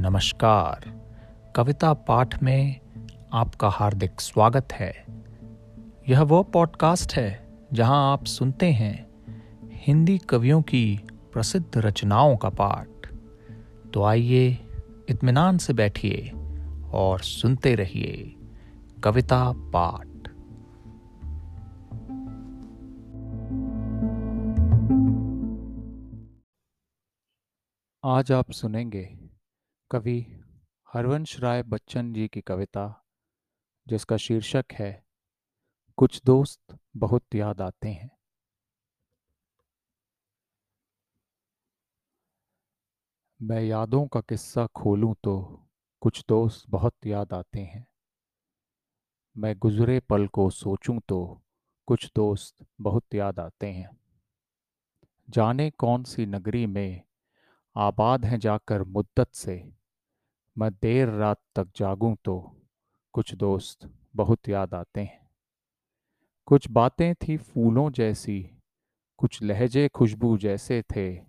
नमस्कार। कविता पाठ में आपका हार्दिक स्वागत है। यह वो पॉडकास्ट है जहाँ आप सुनते हैं हिंदी कवियों की प्रसिद्ध रचनाओं का पाठ। तो आइए इत्मीनान से बैठिए और सुनते रहिए कविता पाठ। आज आप सुनेंगे कवि हरवंश राय बच्चन जी की कविता, जिसका शीर्षक है, कुछ दोस्त बहुत याद आते हैं। मैं यादों का किस्सा खोलूं तो कुछ दोस्त बहुत याद आते हैं। मैं गुजरे पल को सोचूं तो कुछ दोस्त बहुत याद आते हैं। जाने कौन सी नगरी में आबाद हैं जाकर मुद्दत से मैं देर रात तक जागूं तो कुछ दोस्त बहुत याद आते हैं। कुछ बातें थी फूलों जैसी, कुछ लहजे खुशबू जैसे थे।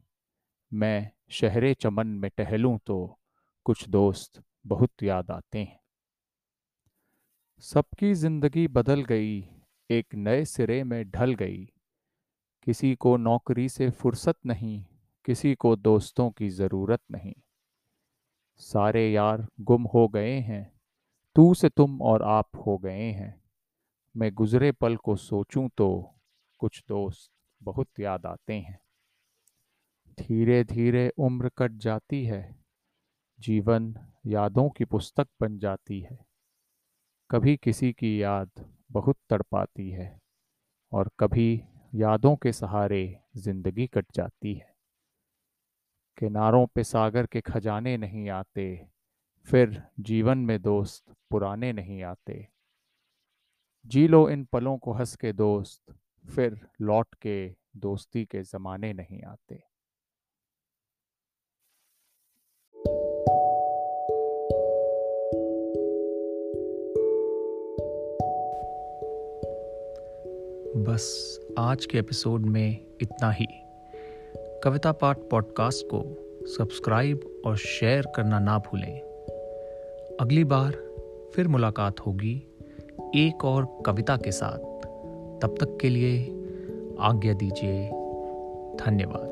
मैं शहरे चमन में टहलूं तो कुछ दोस्त बहुत याद आते हैं। सबकी ज़िंदगी बदल गई, एक नए सिरे में ढल गई। किसी को नौकरी से फुर्सत नहीं, किसी को दोस्तों की ज़रूरत नहीं। सारे यार गुम हो गए हैं। तू से तुम और आप हो गए हैं। मैं गुजरे पल को सोचूं तो कुछ दोस्त बहुत याद आते हैं। धीरे धीरे उम्र कट जाती है। जीवन यादों की पुस्तक बन जाती है। कभी किसी की याद बहुत तड़पाती है और कभी यादों के सहारे ज़िंदगी कट जाती है। किनारों पे सागर के खजाने नहीं आते, फिर जीवन में दोस्त पुराने नहीं आते। जी लो इन पलों को हंस के दोस्त, फिर लौट के दोस्ती के ज़माने नहीं आते। बस आज के एपिसोड में इतना ही। कविता पाठ पॉडकास्ट को सब्सक्राइब और शेयर करना ना भूलें। अगली बार फिर मुलाकात होगी एक और कविता के साथ। तब तक के लिए आज्ञा दीजिए। धन्यवाद।